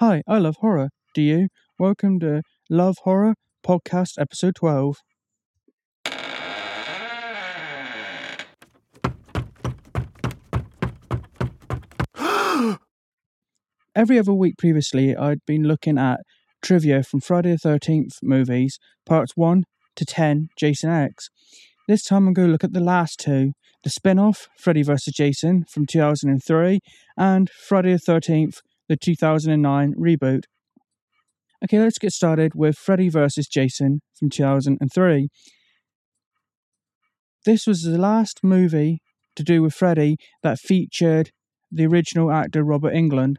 Hi, I love horror. Do you? Welcome to Love Horror Podcast Episode 12. Every other week previously, I'd been looking at trivia from Friday the 13th movies, parts 1 to 10, Jason X. This time I'm going to look at the last two the spin off, Freddy vs. Jason from 2003, and Friday the 13th, the 2009 reboot. Okay, let's get started with Freddy vs. Jason from 2003. This was the last movie to do with Freddy that featured the original actor Robert Englund.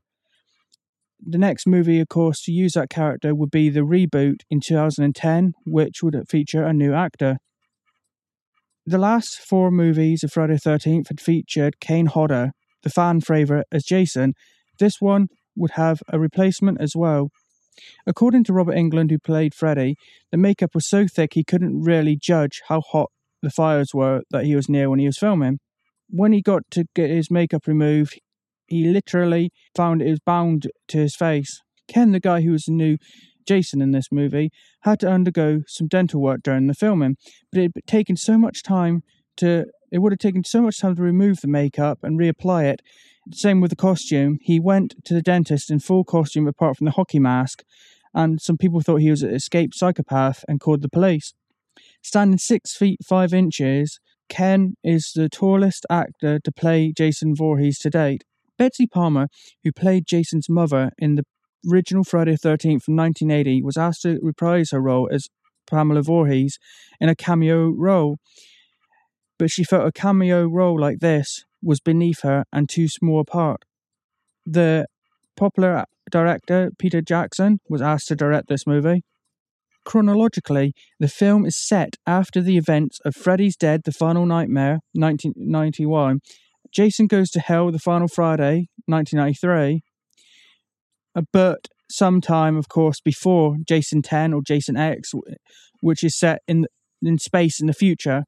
The next movie, of course, to use that character would be the reboot in 2010, which would feature a new actor. The last four movies of Friday the 13th had featured Kane Hodder, the fan favourite, as Jason. This one would have a replacement as well. According to Robert Englund, who played Freddy, the makeup was so thick he couldn't really judge how hot the fires were that he was near when he was filming. When he got to get his makeup removed, he literally found it was bound to his face. Ken, the guy who was the new Jason in this movie had to undergo some dental work during the filming, but it had taken so much time to it would have taken so much time to remove the makeup and reapply it. Same with the costume. He went to the dentist in full costume apart from the hockey mask, and some people thought he was an escaped psychopath and called the police. Standing six feet five inches, Ken is the tallest actor to play Jason Voorhees to date. Betsy Palmer, who played Jason's mother in the original Friday the 13th from 1980 was asked to reprise her role as Pamela Voorhees in a cameo role, but she felt a cameo role like this was beneath her and too small apart. The popular director Peter Jackson was asked to direct this movie. Chronologically, the film is set after the events of Freddy's Dead The Final Nightmare, 1991, Jason Goes to Hell The Final Friday, 1993, uh, but sometime, of course, before Jason 10 or Jason X, which is set in in space in the future.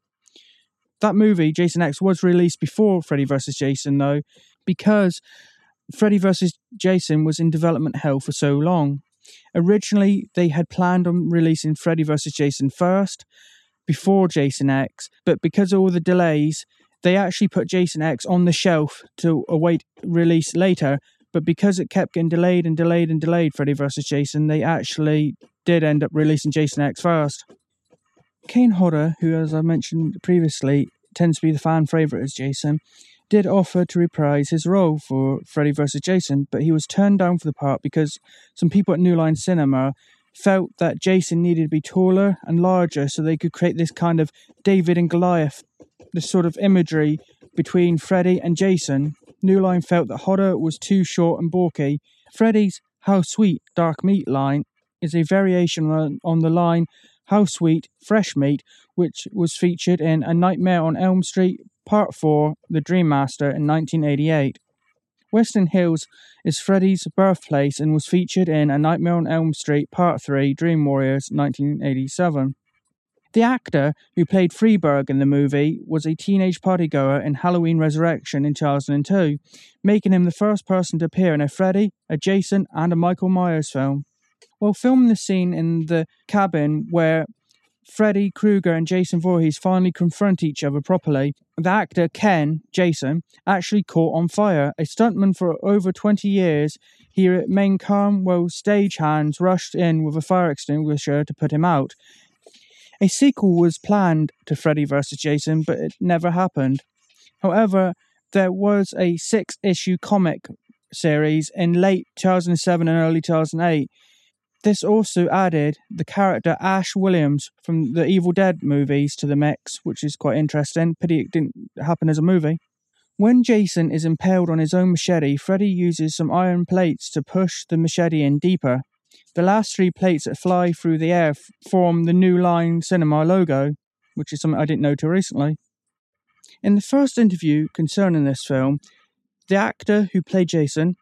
That movie, Jason X, was released before Freddy vs. Jason, though, because Freddy vs. Jason was in development hell for so long. Originally, they had planned on releasing Freddy vs. Jason first, before Jason X, but because of all the delays, they actually put Jason X on the shelf to await release later but because it kept getting delayed and delayed and delayed, Freddy vs. Jason, they actually did end up releasing Jason X first. Kane Hodder, who, as I mentioned previously, tends to be the fan favourite as Jason, did offer to reprise his role for Freddy vs. Jason, but he was turned down for the part because some people at New Line Cinema felt that Jason needed to be taller and larger so they could create this kind of David and Goliath, this sort of imagery between Freddy and Jason. New Line felt that Hodder was too short and bulky. Freddy's How Sweet Dark Meat line is a variation on the line How Sweet Fresh Meat, which was featured in A Nightmare on Elm Street Part 4 The Dream Master in 1988. Westin Hills is Freddy's birthplace and was featured in A Nightmare on Elm Street Part 3 Dream Warriors 1987. The actor who played Freeburg in the movie was a teenage partygoer in Halloween Resurrection in 2002, making him the first person to appear in a Freddy, a Jason, and a Michael Myers film. While filming the scene in the cabin where Freddy Krueger and Jason Voorhees finally confront each other properly, the actor Ken, Jason, actually caught on fire. A stuntman for over 20 years, he remained calm while stagehands rushed in with a fire extinguisher to put him out. A sequel was planned to Freddy vs. Jason, but it never happened. However, there was a six issue comic series in late 2007 and early 2008. This also added the character Ash Williams from the Evil Dead movies to the mix, which is quite interesting. Pity it didn't happen as a movie. When Jason is impaled on his own machete, Freddy uses some iron plates to push the machete in deeper. The last three plates that fly through the air form the New Line Cinema logo, which is something I didn't know till recently. In the first interview concerning this film, the actor who played Jason,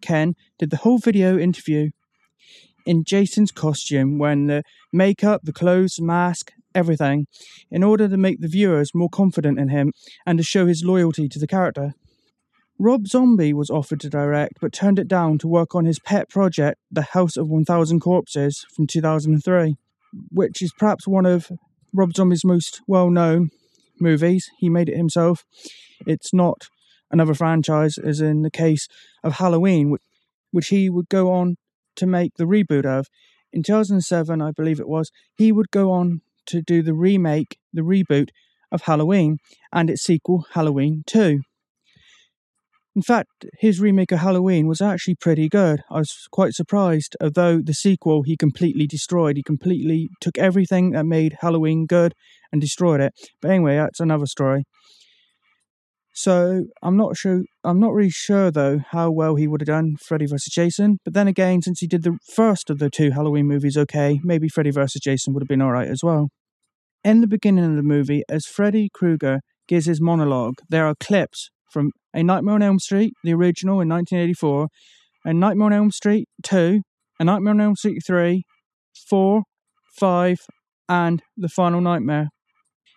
Ken, did the whole video interview in Jason's costume, wearing the makeup, the clothes, mask, everything, in order to make the viewers more confident in him and to show his loyalty to the character. Rob Zombie was offered to direct, but turned it down to work on his pet project, The House of 1000 Corpses, from 2003, which is perhaps one of Rob Zombie's most well known movies. He made it himself. It's not another franchise, as in the case of Halloween, which he would go on to make the reboot of. In 2007, I believe it was, he would go on to do the remake, the reboot of Halloween and its sequel, Halloween 2. In fact, his remake of Halloween was actually pretty good. I was quite surprised, although the sequel he completely destroyed. He completely took everything that made Halloween good and destroyed it. But anyway, that's another story. So I'm not sure. I'm not really sure though how well he would have done Freddy vs Jason. But then again, since he did the first of the two Halloween movies, okay, maybe Freddy vs Jason would have been all right as well. In the beginning of the movie, as Freddy Krueger gives his monologue, there are clips from A Nightmare on Elm Street, the original in 1984, A Nightmare on Elm Street 2, A Nightmare on Elm Street 3, 4, 5, and The Final Nightmare.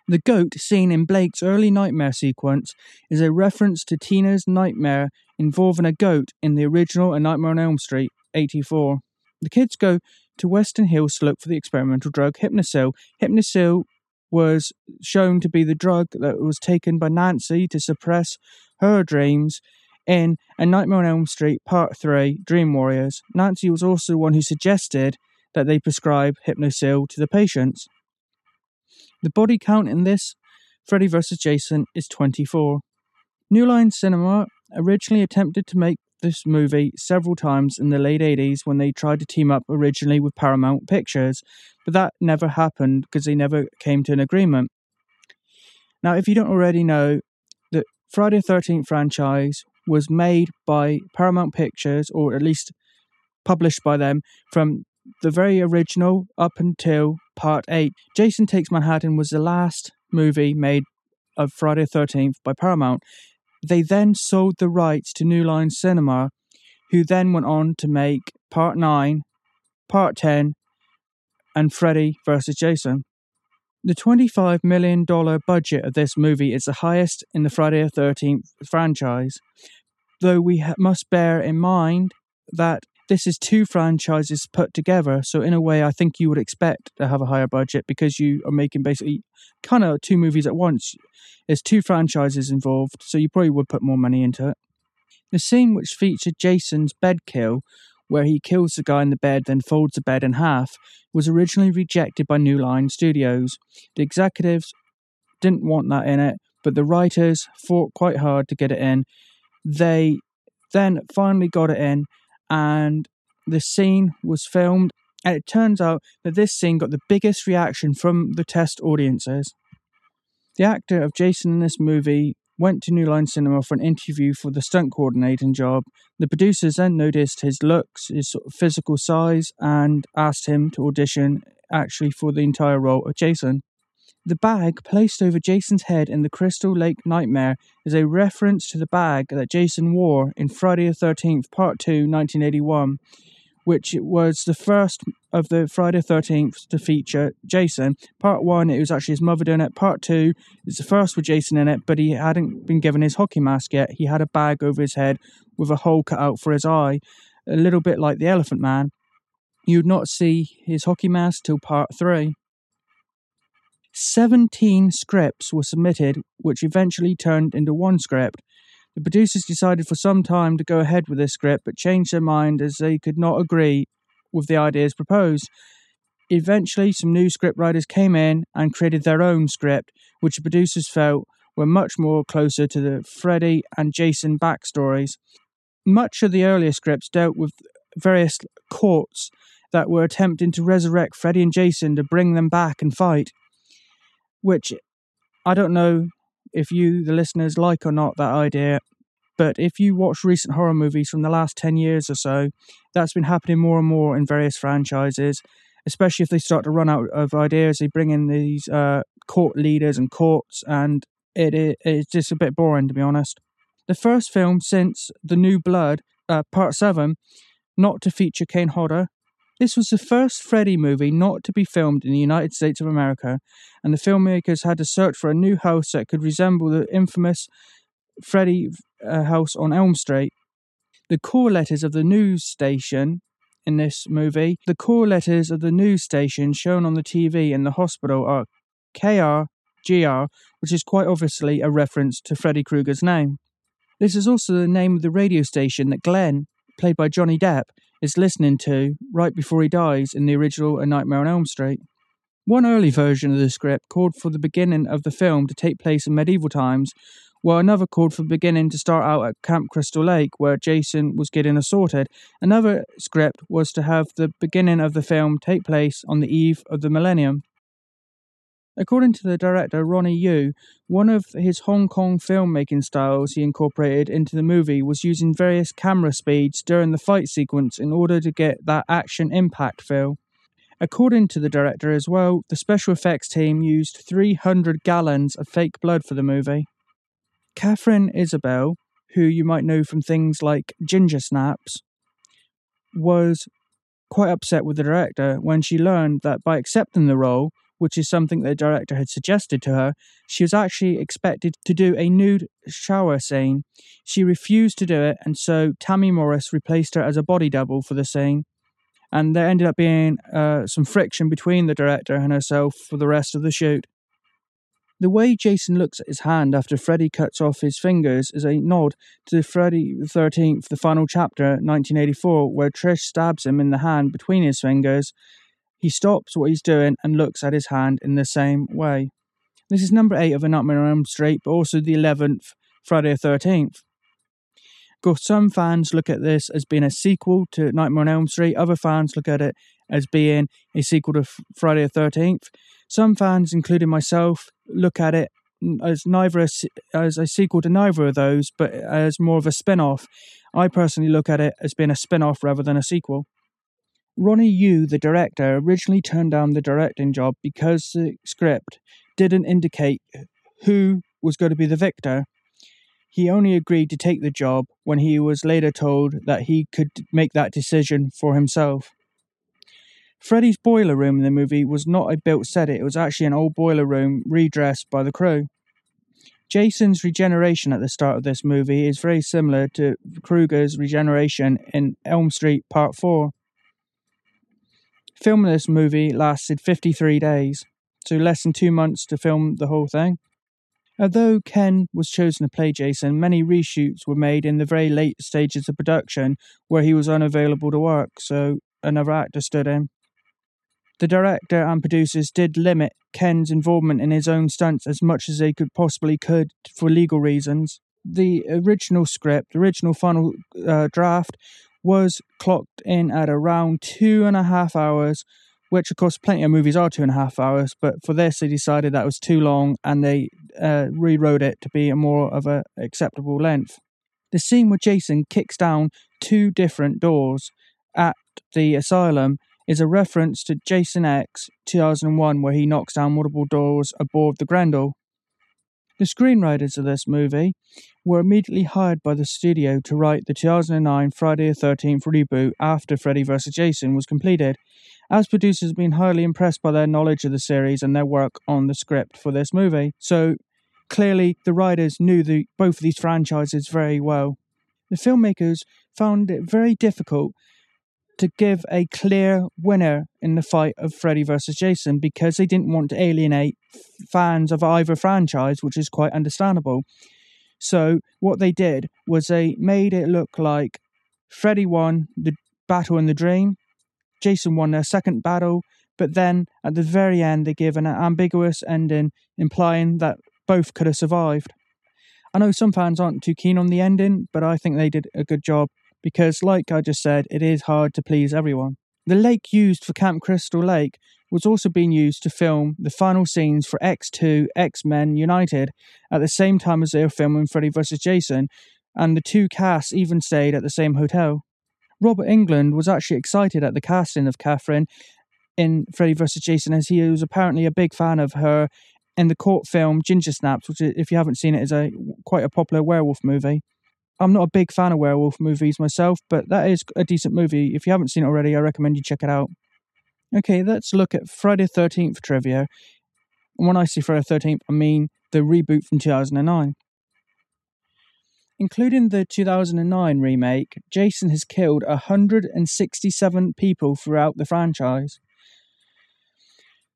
The goat seen in Blake's early nightmare sequence is a reference to Tina's nightmare involving a goat in the original A Nightmare on Elm Street 84. The kids go to Westin Hills to look for the experimental drug Hypnocil. Hypnocil was shown to be the drug that was taken by Nancy to suppress her dreams in A Nightmare on Elm Street Part 3 Dream Warriors. Nancy was also the one who suggested that they prescribe Hypnocil to the patients. The body count in this Freddy vs. Jason is 24. New Line Cinema originally attempted to make this movie several times in the late 80s when they tried to team up originally with Paramount Pictures, but that never happened because they never came to an agreement. Now, if you don't already know, the Friday the 13th franchise was made by Paramount Pictures, or at least published by them, from the very original up until part 8. Jason Takes Manhattan was the last movie made of Friday the 13th by Paramount. They then sold the rights to New Line Cinema, who then went on to make Part 9, Part 10, and Freddy vs. Jason. The $25 million budget of this movie is the highest in the Friday the 13th franchise, though we ha- must bear in mind that this is two franchises put together. So, in a way, I think you would expect to have a higher budget because you are making basically kind of two movies at once. There's two franchises involved, so you probably would put more money into it. The scene which featured Jason's bed kill where he kills the guy in the bed, then folds the bed in half, was originally rejected by New Line Studios. The executives didn't want that in it, but the writers fought quite hard to get it in. They then finally got it in, and the scene was filmed. And it turns out that this scene got the biggest reaction from the test audiences. The actor of Jason in this movie went to New Line Cinema for an interview for the stunt coordinating job. The producers then noticed his looks, his sort of physical size, and asked him to audition actually for the entire role of Jason. The bag placed over Jason's head in the Crystal Lake Nightmare is a reference to the bag that Jason wore in Friday the 13th, Part 2, 1981 which was the first of the Friday the 13th to feature Jason. Part one, it was actually his mother doing it. Part two, it's the first with Jason in it, but he hadn't been given his hockey mask yet. He had a bag over his head with a hole cut out for his eye, a little bit like the Elephant Man. You'd not see his hockey mask till part three. 17 scripts were submitted, which eventually turned into one script. The producers decided for some time to go ahead with this script, but changed their mind as they could not agree with the ideas proposed. Eventually, some new scriptwriters came in and created their own script, which the producers felt were much more closer to the Freddy and Jason backstories. Much of the earlier scripts dealt with various courts that were attempting to resurrect Freddy and Jason to bring them back and fight, which I don't know if you, the listeners, like or not that idea. But if you watch recent horror movies from the last 10 years or so, that's been happening more and more in various franchises, especially if they start to run out of ideas. They bring in these uh, court leaders and courts, and it, it, it's just a bit boring, to be honest. The first film since The New Blood, uh, Part 7, not to feature Kane Hodder, this was the first Freddy movie not to be filmed in the United States of America, and the filmmakers had to search for a new house that could resemble the infamous Freddy a house on Elm Street. The core letters of the news station in this movie, the core letters of the news station shown on the TV in the hospital are KRGR, which is quite obviously a reference to Freddy Krueger's name. This is also the name of the radio station that Glenn, played by Johnny Depp, is listening to right before he dies in the original A Nightmare on Elm Street. One early version of the script called for the beginning of the film to take place in medieval times, while another called for the beginning to start out at Camp Crystal Lake, where Jason was getting assaulted. Another script was to have the beginning of the film take place on the eve of the millennium. According to the director Ronnie Yu, one of his Hong Kong filmmaking styles he incorporated into the movie was using various camera speeds during the fight sequence in order to get that action impact feel. According to the director as well, the special effects team used 300 gallons of fake blood for the movie. Katharine Isabelle, who you might know from things like Ginger Snaps, was quite upset with the director when she learned that by accepting the role, which is something the director had suggested to her, she was actually expected to do a nude shower scene. She refused to do it, and so Tammy Morris replaced her as a body double for the scene. And there ended up being uh, some friction between the director and herself for the rest of the shoot. The way Jason looks at his hand after Freddy cuts off his fingers is a nod to Freddy the 13th, the final chapter, 1984, where Trish stabs him in the hand between his fingers he stops what he's doing and looks at his hand in the same way. This is number eight of A Nightmare on Elm Street, but also the 11th, Friday the 13th. Of course, some fans look at this as being a sequel to Nightmare on Elm Street. Other fans look at it as being a sequel to Friday the 13th. Some fans, including myself, look at it as neither a, as a sequel to neither of those, but as more of a spin off. I personally look at it as being a spin off rather than a sequel. Ronnie Yu, the director, originally turned down the directing job because the script didn't indicate who was going to be the victor. He only agreed to take the job when he was later told that he could make that decision for himself. Freddy's boiler room in the movie was not a built set, it was actually an old boiler room redressed by the crew. Jason's regeneration at the start of this movie is very similar to Krueger's regeneration in Elm Street Part 4. Filming this movie lasted 53 days, so less than two months to film the whole thing. Although Ken was chosen to play Jason, many reshoots were made in the very late stages of production where he was unavailable to work, so another actor stood in. The director and producers did limit Ken's involvement in his own stunts as much as they could possibly could for legal reasons. The original script, original final uh, draft, was clocked in at around two and a half hours, which of course plenty of movies are two and a half hours, but for this they decided that was too long and they uh, rewrote it to be a more of a acceptable length. The scene where Jason kicks down two different doors at the asylum is a reference to Jason X 2001, where he knocks down multiple doors aboard the Grendel. The screenwriters of this movie were immediately hired by the studio to write the 2009 Friday the 13th reboot after Freddy vs. Jason was completed, as producers have been highly impressed by their knowledge of the series and their work on the script for this movie. So clearly, the writers knew the, both of these franchises very well. The filmmakers found it very difficult to give a clear winner in the fight of Freddy versus Jason because they didn't want to alienate fans of either franchise, which is quite understandable. So what they did was they made it look like Freddy won the battle in the dream, Jason won their second battle, but then at the very end they give an ambiguous ending implying that both could have survived. I know some fans aren't too keen on the ending, but I think they did a good job because, like I just said, it is hard to please everyone. The lake used for Camp Crystal Lake was also being used to film the final scenes for X2 X Men United at the same time as they were filming Freddy vs. Jason, and the two casts even stayed at the same hotel. Robert Englund was actually excited at the casting of Katharine in Freddy vs. Jason as he was apparently a big fan of her in the court film Ginger Snaps, which, if you haven't seen it, is a quite a popular werewolf movie. I'm not a big fan of werewolf movies myself, but that is a decent movie. If you haven't seen it already, I recommend you check it out. Okay, let's look at Friday 13th trivia. When I say Friday 13th, I mean the reboot from 2009. Including the 2009 remake, Jason has killed 167 people throughout the franchise.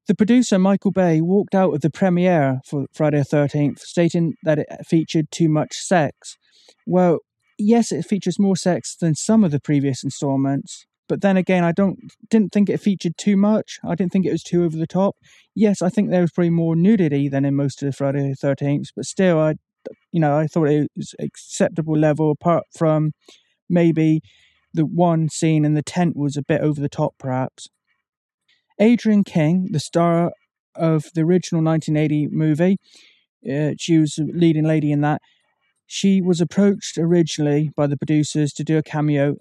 The producer Michael Bay walked out of the premiere for Friday the 13th, stating that it featured too much sex. Well, yes, it features more sex than some of the previous installments, but then again, I don't didn't think it featured too much. I didn't think it was too over the top. Yes, I think there was probably more nudity than in most of the Friday the Thirteenth, but still, I, you know, I thought it was acceptable level. Apart from maybe the one scene in the tent was a bit over the top, perhaps. Adrienne King, the star of the original 1980 movie, uh, she was the leading lady in that. She was approached originally by the producers to do a cameo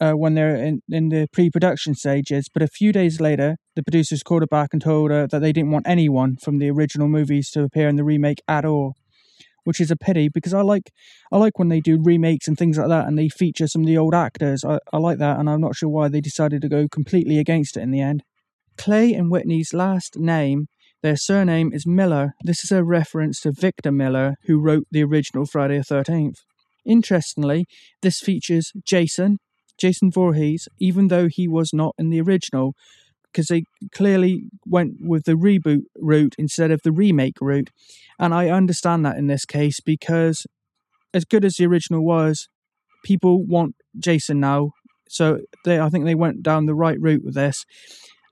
uh, when they're in, in the pre production stages, but a few days later, the producers called her back and told her that they didn't want anyone from the original movies to appear in the remake at all. Which is a pity because I like I like when they do remakes and things like that and they feature some of the old actors. I, I like that and I'm not sure why they decided to go completely against it in the end. Clay and Whitney's last name, their surname is Miller. This is a reference to Victor Miller, who wrote the original Friday the 13th. Interestingly, this features Jason, Jason Voorhees, even though he was not in the original, because they clearly went with the reboot route instead of the remake route. And I understand that in this case because, as good as the original was, people want Jason now. So they, I think they went down the right route with this.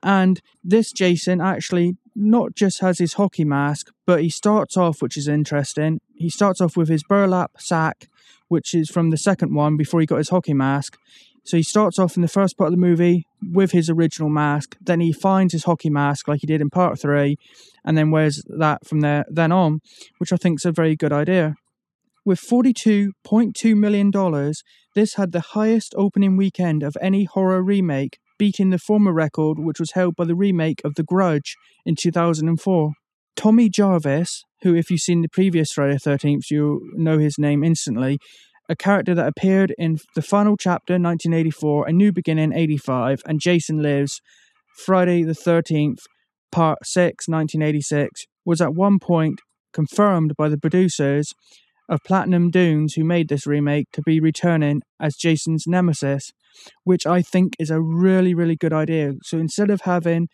And this Jason actually not just has his hockey mask, but he starts off, which is interesting. He starts off with his burlap sack, which is from the second one before he got his hockey mask. So he starts off in the first part of the movie with his original mask, then he finds his hockey mask like he did in part three, and then wears that from there then on, which I think is a very good idea. With $42.2 million, this had the highest opening weekend of any horror remake, beating the former record, which was held by the remake of The Grudge in 2004. Tommy Jarvis, who, if you've seen the previous Friday the 13th, you'll know his name instantly, a character that appeared in the final chapter 1984, A New Beginning 85, and Jason Lives Friday the 13th, Part 6 1986, was at one point confirmed by the producers of Platinum Dunes, who made this remake, to be returning as Jason's nemesis, which I think is a really, really good idea. So instead of having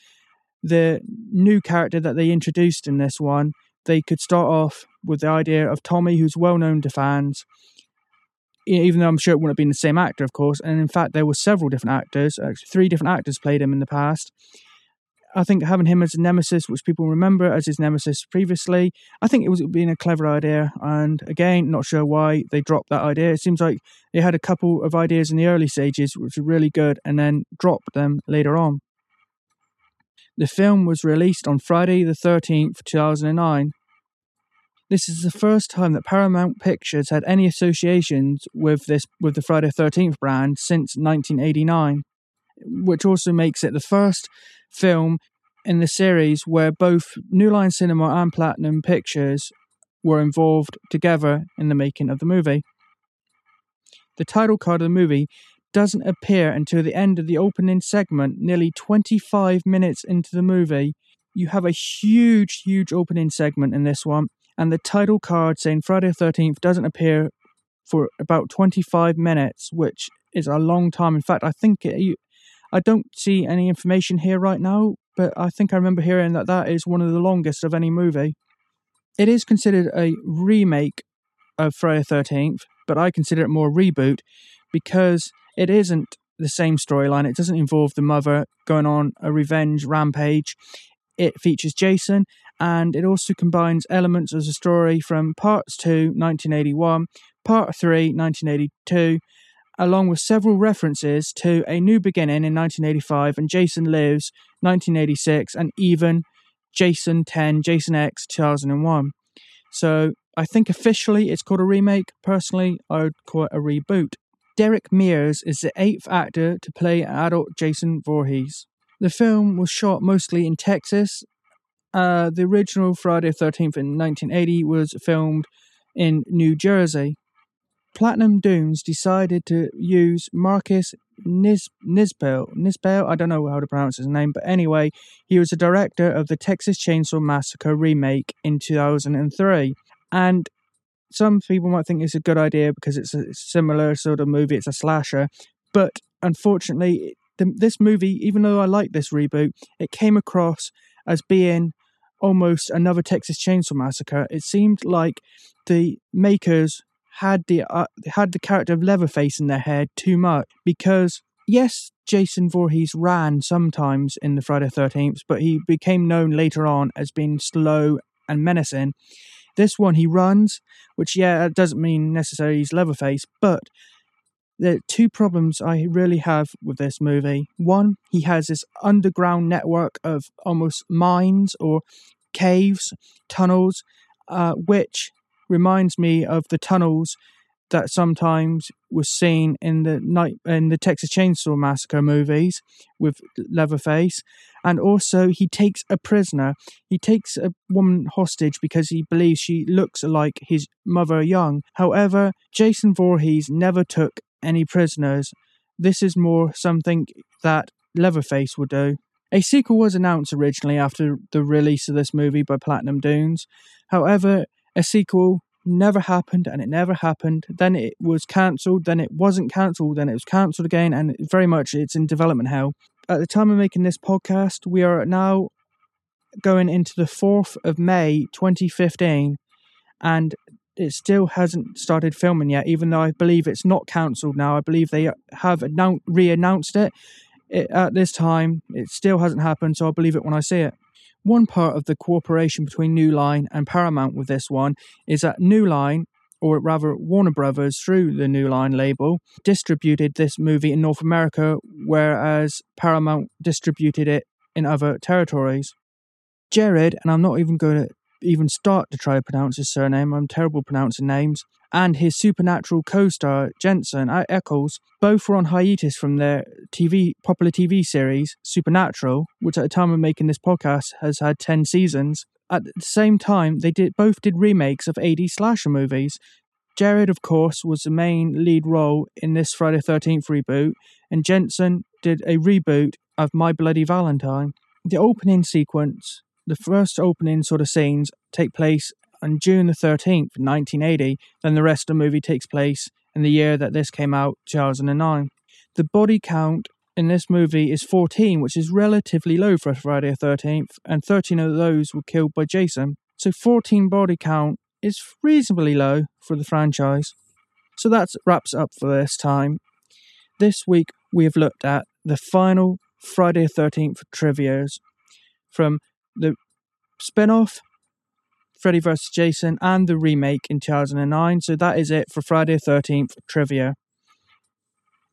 the new character that they introduced in this one, they could start off with the idea of Tommy, who's well known to fans, even though I'm sure it wouldn't have been the same actor, of course. And in fact, there were several different actors. Actually, three different actors played him in the past. I think having him as a nemesis, which people remember as his nemesis previously, I think it was being a clever idea. And again, not sure why they dropped that idea. It seems like they had a couple of ideas in the early stages, which were really good, and then dropped them later on. The film was released on Friday, the 13th, 2009. This is the first time that Paramount Pictures had any associations with this with the Friday 13th brand since 1989, which also makes it the first film in the series where both New Line Cinema and Platinum Pictures were involved together in the making of the movie. The title card of the movie doesn't appear until the end of the opening segment, nearly 25 minutes into the movie. You have a huge, huge opening segment in this one, and the title card saying Friday the 13th doesn't appear for about 25 minutes, which is a long time. In fact, I think it, I don't see any information here right now, but I think I remember hearing that that is one of the longest of any movie. It is considered a remake of Friday the 13th, but I consider it more reboot because it isn't the same storyline. It doesn't involve the mother going on a revenge rampage. It features Jason and it also combines elements of the story from Parts 2, 1981, Part 3, 1982, along with several references to A New Beginning in 1985 and Jason Lives 1986 and even Jason 10, Jason X 2001. So I think officially it's called a remake. Personally, I would call it a reboot. Derek Mears is the eighth actor to play adult Jason Voorhees. The film was shot mostly in Texas. Uh, the original Friday the 13th in 1980 was filmed in New Jersey. Platinum Dunes decided to use Marcus Nis- Nisbel. Nisbel, I don't know how to pronounce his name, but anyway, he was the director of the Texas Chainsaw Massacre remake in 2003. And some people might think it's a good idea because it's a similar sort of movie, it's a slasher. But unfortunately, the, this movie, even though I like this reboot, it came across as being almost another Texas Chainsaw Massacre. It seemed like the makers had the uh, had the character of Leatherface in their head too much because yes, Jason Voorhees ran sometimes in the Friday Thirteenth, but he became known later on as being slow and menacing. This one he runs, which yeah, doesn't mean necessarily he's Leatherface, but the two problems I really have with this movie. One, he has this underground network of almost mines or caves, tunnels, uh, which reminds me of the tunnels that sometimes was seen in the night in the Texas Chainsaw Massacre movies with Leatherface, and also he takes a prisoner. He takes a woman hostage because he believes she looks like his mother young. However, Jason Voorhees never took any prisoners. This is more something that Leatherface would do. A sequel was announced originally after the release of this movie by Platinum Dunes. However, a sequel never happened and it never happened. Then it was cancelled, then it wasn't cancelled, then it was cancelled again, and very much it's in development hell. At the time of making this podcast, we are now going into the 4th of May 2015, and it still hasn't started filming yet, even though I believe it's not cancelled now. I believe they have annou- re announced it. it. At this time, it still hasn't happened, so I'll believe it when I see it. One part of the cooperation between New Line and Paramount with this one is that New Line, or rather Warner Brothers through the New Line label, distributed this movie in North America, whereas Paramount distributed it in other territories. Jared, and I'm not even going to even start to try to pronounce his surname. I'm terrible pronouncing names. And his supernatural co-star Jensen Ackles both were on hiatus from their TV popular TV series Supernatural, which at the time of making this podcast has had ten seasons. At the same time, they did both did remakes of 80 slasher movies. Jared, of course, was the main lead role in this Friday 13th reboot, and Jensen did a reboot of My Bloody Valentine. The opening sequence the first opening sort of scenes take place on June the 13th, 1980, then the rest of the movie takes place in the year that this came out, 2009. The body count in this movie is 14, which is relatively low for a Friday the 13th, and 13 of those were killed by Jason. So 14 body count is reasonably low for the franchise. So that wraps up for this time. This week we have looked at the final Friday the 13th trivias from the spin-off Freddy vs. Jason and the remake in 2009. So that is it for Friday 13th trivia.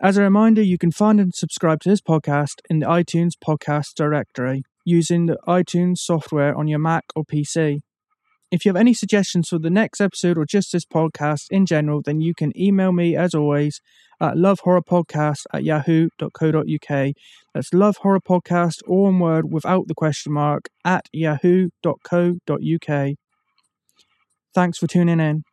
As a reminder, you can find and subscribe to this podcast in the iTunes podcast directory using the iTunes software on your Mac or PC. If you have any suggestions for the next episode or just this podcast in general, then you can email me as always at lovehorrorpodcast at yahoo.co.uk. That's Love Horror Podcast, all one word without the question mark, at yahoo.co.uk. Thanks for tuning in.